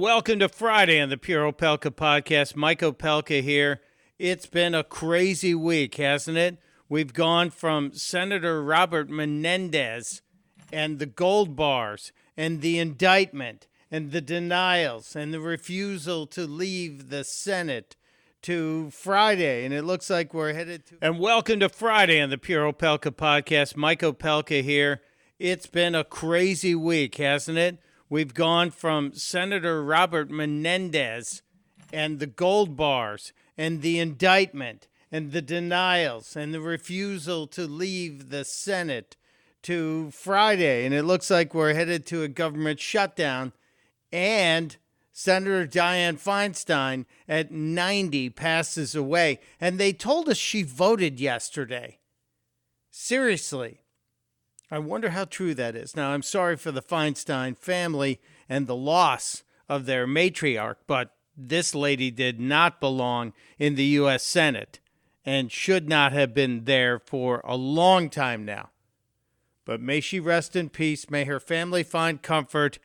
Welcome to Friday on the Pure Opelka podcast. Mike Opelka here. It's been a crazy week, hasn't it? We've gone from Senator Robert Menendez and the gold bars and the indictment and the denials and the refusal to leave the Senate to Friday, and it looks like we're headed to. And welcome to Friday on the Pure Opelka podcast. Mike Opelka here. It's been a crazy week, hasn't it? We've gone from Senator Robert Menendez and the gold bars and the indictment and the denials and the refusal to leave the Senate to Friday. And it looks like we're headed to a government shutdown. And Senator Dianne Feinstein at 90 passes away. And they told us she voted yesterday. Seriously. I wonder how true that is. Now, I'm sorry for the Feinstein family and the loss of their matriarch, but this lady did not belong in the U.S. Senate and should not have been there for a long time now. But may she rest in peace. May her family find comfort.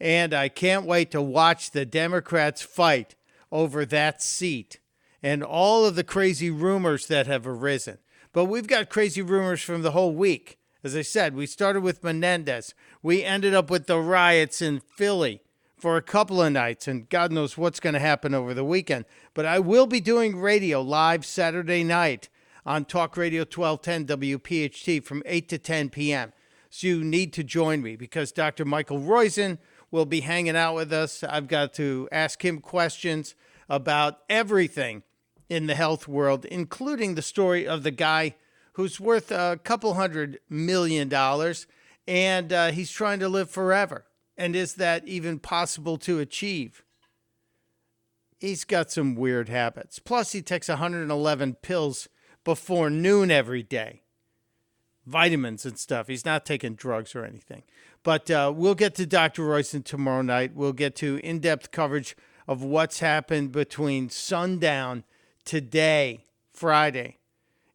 And I can't wait to watch the Democrats fight over that seat and all of the crazy rumors that have arisen. But we've got crazy rumors from the whole week. As I said, we started with Menendez. We ended up with the riots in Philly for a couple of nights, and God knows what's going to happen over the weekend. But I will be doing radio live Saturday night on Talk Radio 1210 WPHT from 8 to 10 p.m. So you need to join me because Dr. Michael Roizen will be hanging out with us. I've got to ask him questions about everything in the health world, including the story of the guy who's worth a couple hundred million dollars, and uh, he's trying to live forever. And is that even possible to achieve? He's got some weird habits. Plus, he takes 111 pills before noon every day, vitamins and stuff. He's not taking drugs or anything. But uh, we'll get to Dr. Roizen tomorrow night. We'll get to in depth coverage of what's happened between sundown today, Friday,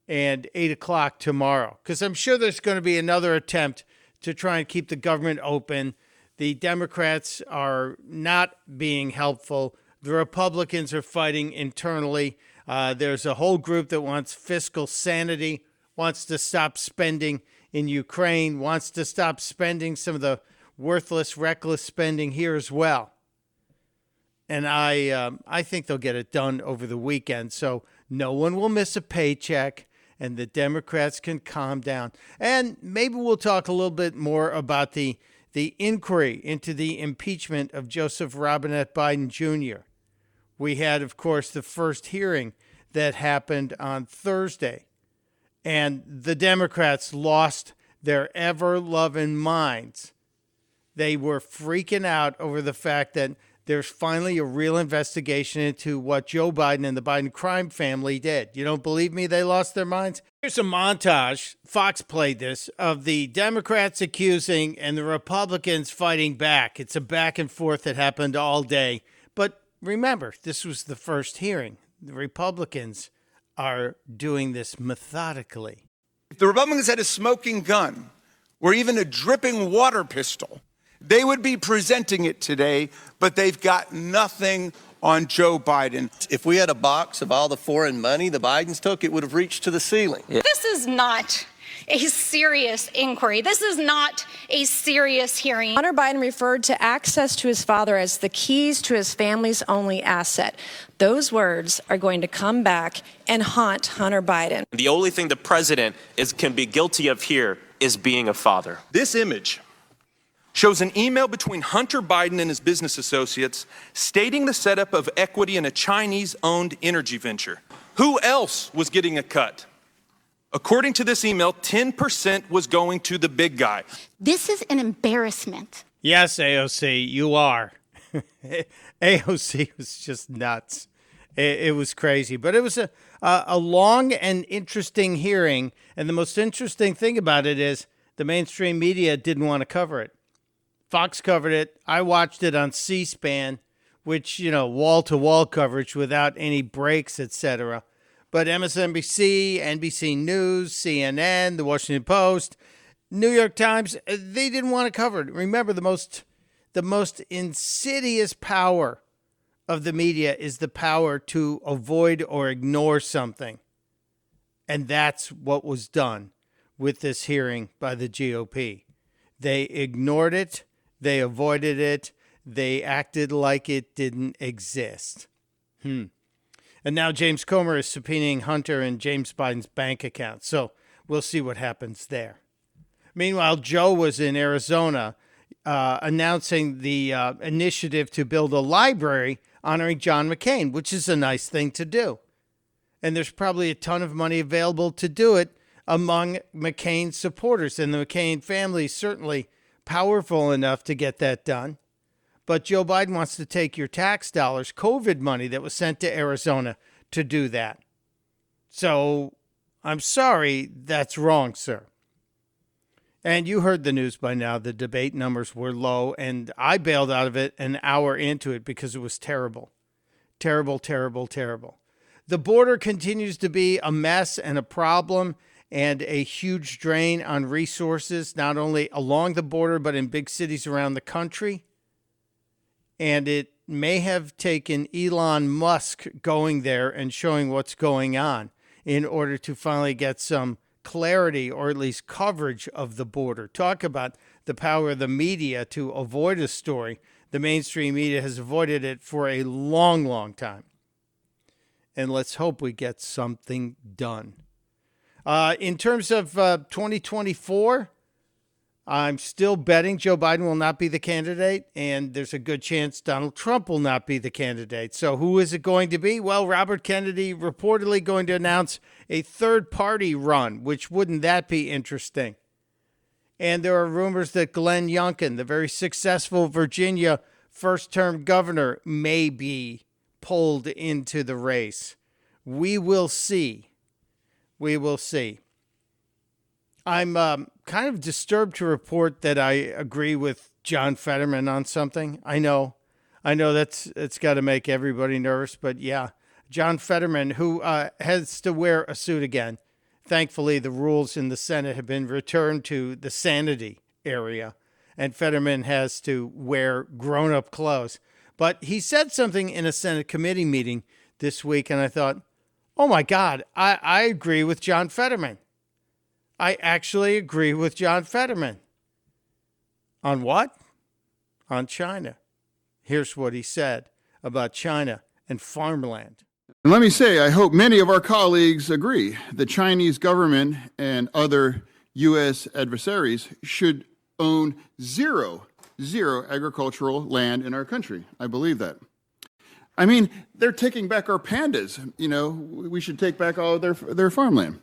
and 8 o'clock tomorrow. Because I'm sure there's going to be another attempt to try and keep the government open. The Democrats are not being helpful. The Republicans are fighting internally. Uh, there's a whole group that wants fiscal sanity, wants to stop spending in Ukraine, wants to stop spending some of the worthless, reckless spending here as well. And I, um, I think they'll get it done over the weekend. So no one will miss a paycheck and the Democrats can calm down. And maybe we'll talk a little bit more about the the inquiry into the impeachment of Joseph Robinette Biden Jr. We had, of course, the first hearing that happened on Thursday, and the Democrats lost their ever loving minds. They were freaking out over the fact that there's finally a real investigation into what Joe Biden and the Biden crime family did. You don't believe me? They lost their minds? Here's a montage, Fox played this, of the Democrats accusing and the Republicans fighting back. It's a back and forth that happened all day. But remember, this was the first hearing. The Republicans are doing this methodically. If the Republicans had a smoking gun or even a dripping water pistol, they would be presenting it today, but they've got nothing on Joe Biden. If we had a box of all the foreign money the Bidens took, it would have reached to the ceiling. Yeah. This is not a serious inquiry. This is not a serious hearing. Hunter Biden referred to access to his father as the keys to his family's only asset. Those words are going to come back and haunt Hunter Biden. The only thing the president is can be guilty of here is being a father. This image shows an email between Hunter Biden and his business associates stating the setup of equity in a Chinese owned energy venture. Who else was getting a cut? According to this email, 10% was going to the big guy. This is an embarrassment. Yes, AOC, you are. AOC was just nuts. It, it, was crazy, but it was a, a, a long and interesting hearing. And the most interesting thing about it is the mainstream media didn't want to cover it. Fox covered it. I watched it on C-SPAN, which you know wall to wall coverage without any breaks, etc. But MSNBC, NBC News, CNN, The Washington Post, New York Times, uh, they didn't want to cover it. Remember, the most the most insidious power of the media is the power to avoid or ignore something. And that's what was done with this hearing by the GOP. They ignored it, they avoided it, they acted like it didn't exist. Hmm. And now James Comer is subpoenaing Hunter and James Biden's bank account. So we'll see what happens there. Meanwhile, Joe was in Arizona uh, announcing the uh, initiative to build a library honoring John McCain, which is a nice thing to do. And there's probably a ton of money available to do it among McCain supporters. And the McCain family certainly powerful enough to get that done. But Joe Biden wants to take your tax dollars, COVID money that was sent to Arizona, to do that. So I'm sorry, that's wrong, sir. And you heard the news by now. The debate numbers were low, and I bailed out of it an hour into it because it was terrible. Terrible, terrible, terrible. The border continues to be a mess and a problem and a huge drain on resources, not only along the border, but in big cities around the country. And it may have taken Elon Musk going there and showing what's going on in order to finally get some clarity or at least coverage of the border. Talk about the power of the media to avoid a story. The mainstream media has avoided it for a long, long time. And let's hope we get something done. Uh, in terms of uh, 2024, I'm still betting Joe Biden will not be the candidate, and there's a good chance Donald Trump will not be the candidate. So, who is it going to be? Well, Robert Kennedy reportedly going to announce a third party run, which wouldn't that be interesting? And there are rumors that Glenn Youngkin, the very successful Virginia first term governor, may be pulled into the race. We will see. We will see. I'm um, kind of disturbed to report that I agree with John Fetterman on something. I know, I know that's it's got to make everybody nervous, but yeah, John Fetterman, who uh, has to wear a suit again. Thankfully, the rules in the Senate have been returned to the sanity area, and Fetterman has to wear grown-up clothes. But he said something in a Senate committee meeting this week, and I thought, oh my God, I, I agree with John Fetterman. I actually agree with John Fetterman. On what? On China. Here's what he said about China and farmland. And let me say, I hope many of our colleagues agree. The Chinese government and other U.S. adversaries should own zero, zero agricultural land in our country. I believe that. I mean, they're taking back our pandas. You know, we should take back all their their farmland.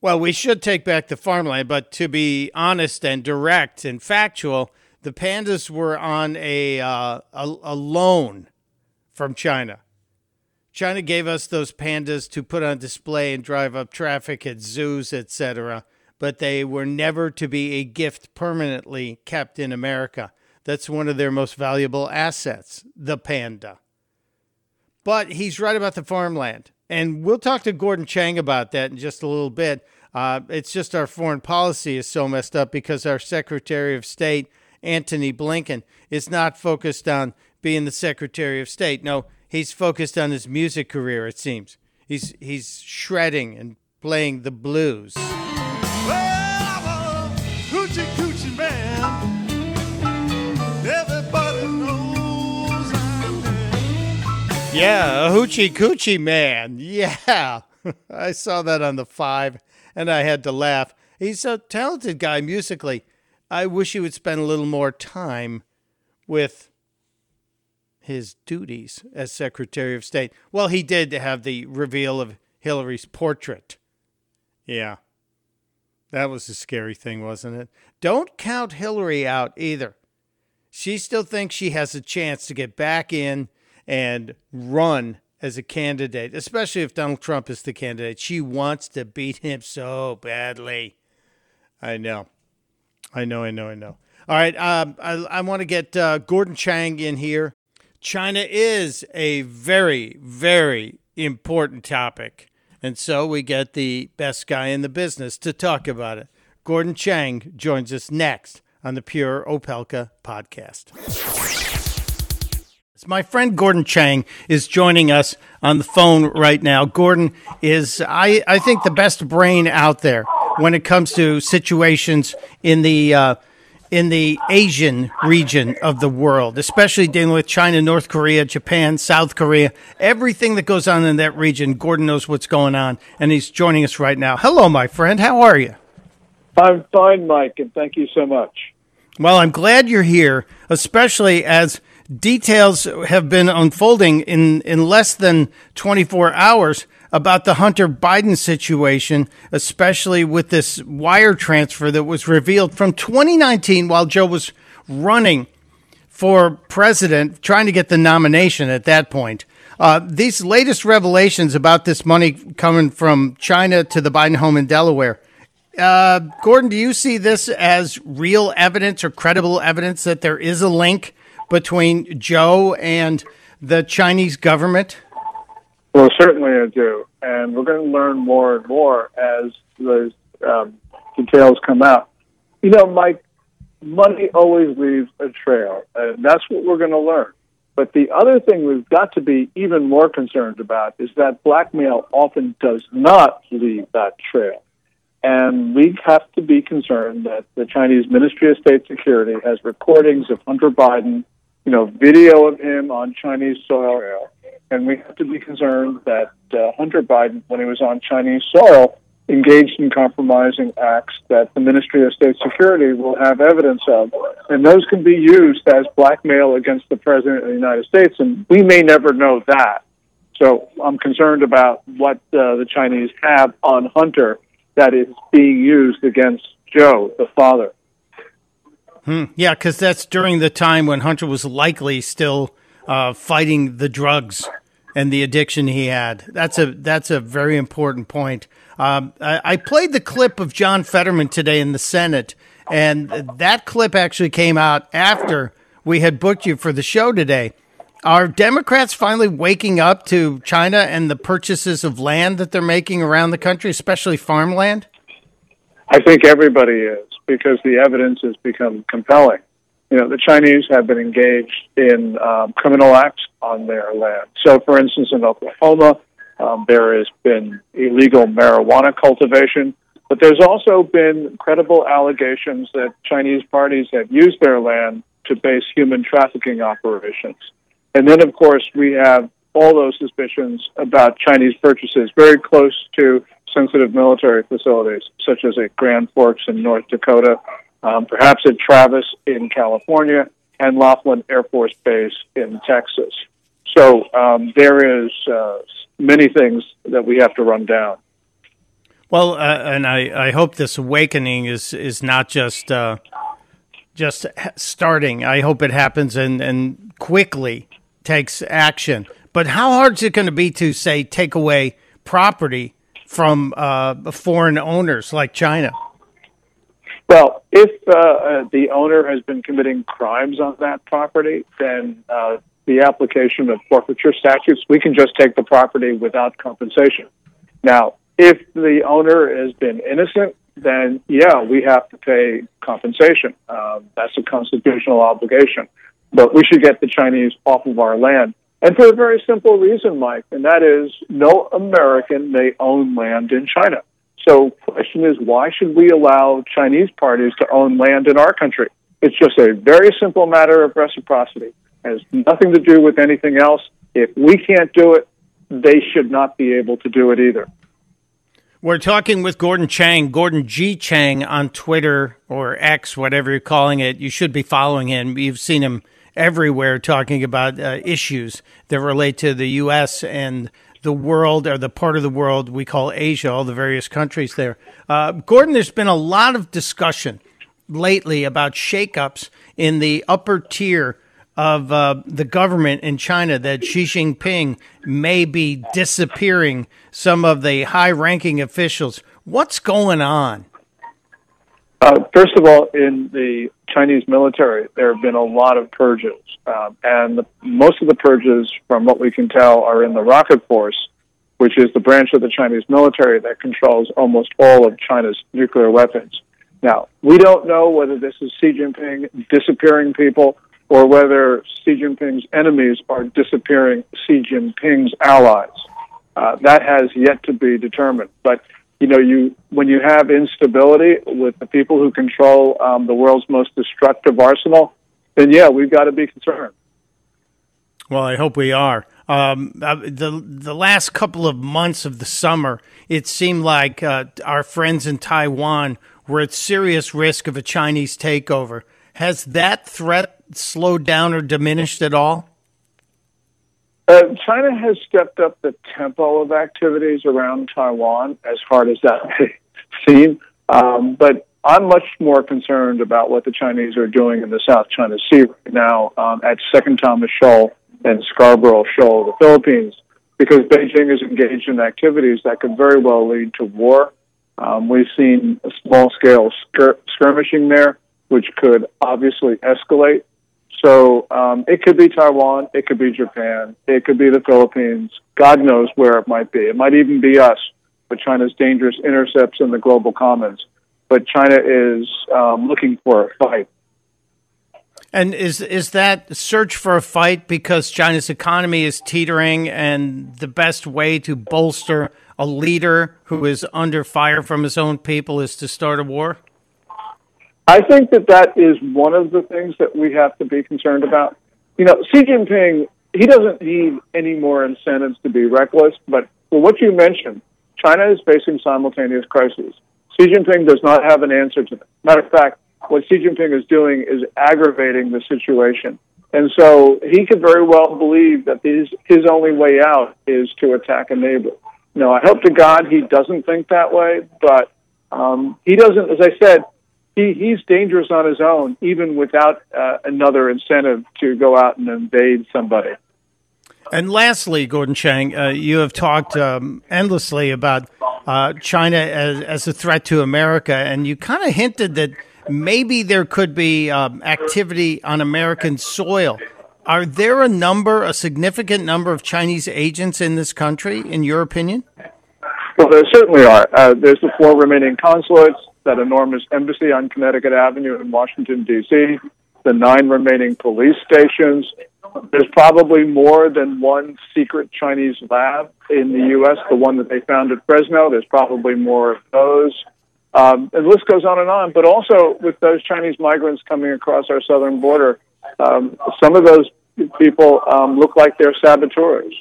Well, we should take back the farmland, but to be honest and direct and factual, the pandas were on a, uh, a, a loan from China. China gave us those pandas to put on display and drive up traffic at zoos, etc., but they were never to be a gift permanently kept in America. That's one of their most valuable assets, the panda. But he's right about the farmland. And we'll talk to Gordon Chang about that in just a little bit. Uh, it's just our foreign policy is so messed up because our Secretary of State, Antony Blinken, is not focused on being the Secretary of State. No, he's focused on his music career, it seems. He's, he's shredding and playing the blues. Yeah, a hoochie coochie man. Yeah. I saw that on the five and I had to laugh. He's a talented guy musically. I wish he would spend a little more time with his duties as Secretary of State. Well, he did have the reveal of Hillary's portrait. Yeah. That was a scary thing, wasn't it? Don't count Hillary out either. She still thinks she has a chance to get back in and run as a candidate, especially if Donald Trump is the candidate. She wants to beat him so badly. I know. I know, I know, I know. All right. Um, I, I want to get uh, Gordon Chang in here. China is a very, very important topic. And so we get the best guy in the business to talk about it. Gordon Chang joins us next on the Pure Opelka podcast. My friend Gordon Chang is joining us on the phone right now. Gordon is, I, I think, the best brain out there when it comes to situations in the uh, in the Asian region of the world, especially dealing with China, North Korea, Japan, South Korea, everything that goes on in that region. Gordon knows what's going on, and he's joining us right now. Hello, my friend. How are you? I'm fine, Mike, and thank you so much. Well, I'm glad you're here, especially as details have been unfolding in, in less than 24 hours about the Hunter Biden situation, especially with this wire transfer that was revealed from 2019 while Joe was running for president, trying to get the nomination at that point. Uh, these latest revelations about this money coming from China to the Biden home in Delaware. Uh, Gordon, do you see this as real evidence or credible evidence that there is a link between Joe and the Chinese government? Well, certainly I do, and we're going to learn more and more as those um, details come out. You know, Mike, money always leaves a trail, and that's what we're going to learn. But the other thing we've got to be even more concerned about is that blackmail often does not leave that trail. And we have to be concerned that the Chinese Ministry of State Security has recordings of Hunter Biden, you know, video of him on Chinese soil. And we have to be concerned that uh, Hunter Biden, when he was on Chinese soil, engaged in compromising acts that the Ministry of State Security will have evidence of. And those can be used as blackmail against the President of the United States. And we may never know that. So I'm concerned about what uh, the Chinese have on Hunter that is being used against Joe, the father. Hmm. Yeah, because that's during the time when Hunter was likely still uh, fighting the drugs and the addiction he had. That's a that's a very important point. Um, I, I played the clip of John Fetterman today in the Senate, and that clip actually came out after we had booked you for the show today. Are Democrats finally waking up to China and the purchases of land that they're making around the country, especially farmland? I think everybody is because the evidence has become compelling. You know, the Chinese have been engaged in um, criminal acts on their land. So, for instance, in Oklahoma, um, there has been illegal marijuana cultivation, but there's also been credible allegations that Chinese parties have used their land to base human trafficking operations. And then, of course, we have all those suspicions about Chinese purchases very close to sensitive military facilities, such as at Grand Forks in North Dakota, um, perhaps at Travis in California, and Laughlin Air Force Base in Texas. So um, there is uh, many things that we have to run down. Well, uh, and I, I hope this awakening is is not just uh, just starting. I hope it happens and, and quickly takes action. But how hard is it going to be to say take away property from uh, foreign owners like China? Well, if uh, the owner has been committing crimes on that property, then uh, the application of forfeiture statutes, we can just take the property without compensation. Now, if the owner has been innocent, then yeah, we have to pay compensation. Um, that's a constitutional obligation. But we should get the Chinese off of our land. And for a very simple reason, Mike, and that is no American may own land in China. So the question is, why should we allow Chinese parties to own land in our country? It's just a very simple matter of reciprocity. It has nothing to do with anything else. If we can't do it, they should not be able to do it either. We're talking with Gordon Chang, Gordon G. Chang on Twitter or X, whatever you're calling it. You should be following him. You've seen him everywhere talking about uh, issues that relate to the U.S. and the world or the part of the world we call Asia, all the various countries there. Uh, Gordon, there's been a lot of discussion lately about shakeups in the upper tier of uh, the government in China that Xi Jinping may be disappearing some of the high ranking officials. What's going on? Uh, first of all, in the Chinese military, there have been a lot of purges, um, and the, most of the purges, from what we can tell, are in the Rocket Force, which is the branch of the Chinese military that controls almost all of China's nuclear weapons. Now, we don't know whether this is Xi Jinping disappearing people or whether Xi Jinping's enemies are disappearing Xi Jinping's allies. Uh, that has yet to be determined. But you know, you when you have instability with the people who control um, the world's most destructive arsenal, then yeah, we've got to be concerned. Well, I hope we are. Um, uh, the the last couple of months of the summer, it seemed like uh, our friends in Taiwan were at serious risk of a Chinese takeover. Has that threat slowed down or diminished at all? Uh, China has stepped up the tempo of activities around Taiwan, as hard as that may seem. Um, but I'm much more concerned about what the Chinese are doing in the South China Sea right now um, at Second Thomas Shoal and Scarborough Shoal, of the Philippines, because Beijing is engaged in activities that could very well lead to war. Um, we've seen small scale skir- skirmishing there, which could obviously escalate. So um, it could be Taiwan, it could be Japan, it could be the Philippines. God knows where it might be. It might even be us with China's dangerous intercepts in the global commons. But China is um, looking for a fight. And is is that search for a fight because China's economy is teetering, and the best way to bolster a leader who is under fire from his own people is to start a war? I think that that is one of the things that we have to be concerned about. You know, Xi Jinping, he doesn't need any more incentives to be reckless, but for what you mentioned, China is facing simultaneous crises. Xi Jinping does not have an answer to them. Matter of fact, what Xi Jinping is doing is aggravating the situation. And so he could very well believe that his, his only way out is to attack a neighbor. No, I hope to God he doesn't think that way, but um, he doesn't, as I said, he, he's dangerous on his own, even without uh, another incentive to go out and invade somebody. And lastly, Gordon Chang, uh, you have talked um, endlessly about uh, China as, as a threat to America, and you kind of hinted that maybe there could be um, activity on American soil. Are there a number, a significant number of Chinese agents in this country, in your opinion? Well, there certainly are. Uh, there's the four remaining consulates, that enormous embassy on Connecticut Avenue in Washington, D.C., the nine remaining police stations. There's probably more than one secret Chinese lab in the U.S., the one that they found at Fresno. There's probably more of those. Um, and the list goes on and on. But also, with those Chinese migrants coming across our southern border, um, some of those people um, look like they're saboteurs.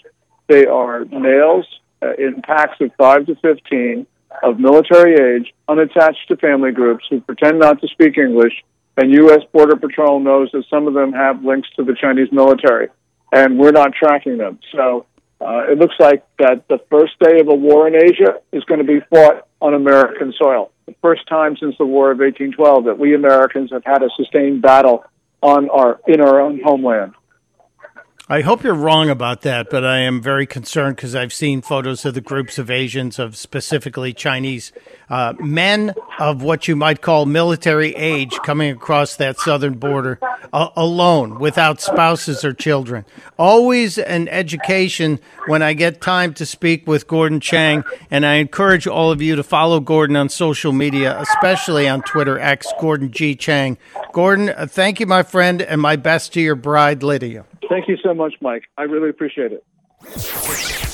They are males uh, in packs of 5 to 15 of military age, unattached to family groups who pretend not to speak English, and U.S. Border Patrol knows that some of them have links to the Chinese military, and we're not tracking them. So uh, it looks like that the first day of a war in Asia is going to be fought on American soil. The first time since the War of 1812 that we Americans have had a sustained battle on our in our own homeland. I hope you're wrong about that, but I am very concerned because I've seen photos of the groups of Asians, of specifically Chinese uh, men of what you might call military age, coming across that southern border uh, alone, without spouses or children. Always an education when I get time to speak with Gordon Chang, and I encourage all of you to follow Gordon on social media, especially on Twitter, X Gordon G Chang. Gordon, uh, thank you, my friend, and my best to your bride, Lydia. Thank you so much, Mike. I really appreciate it.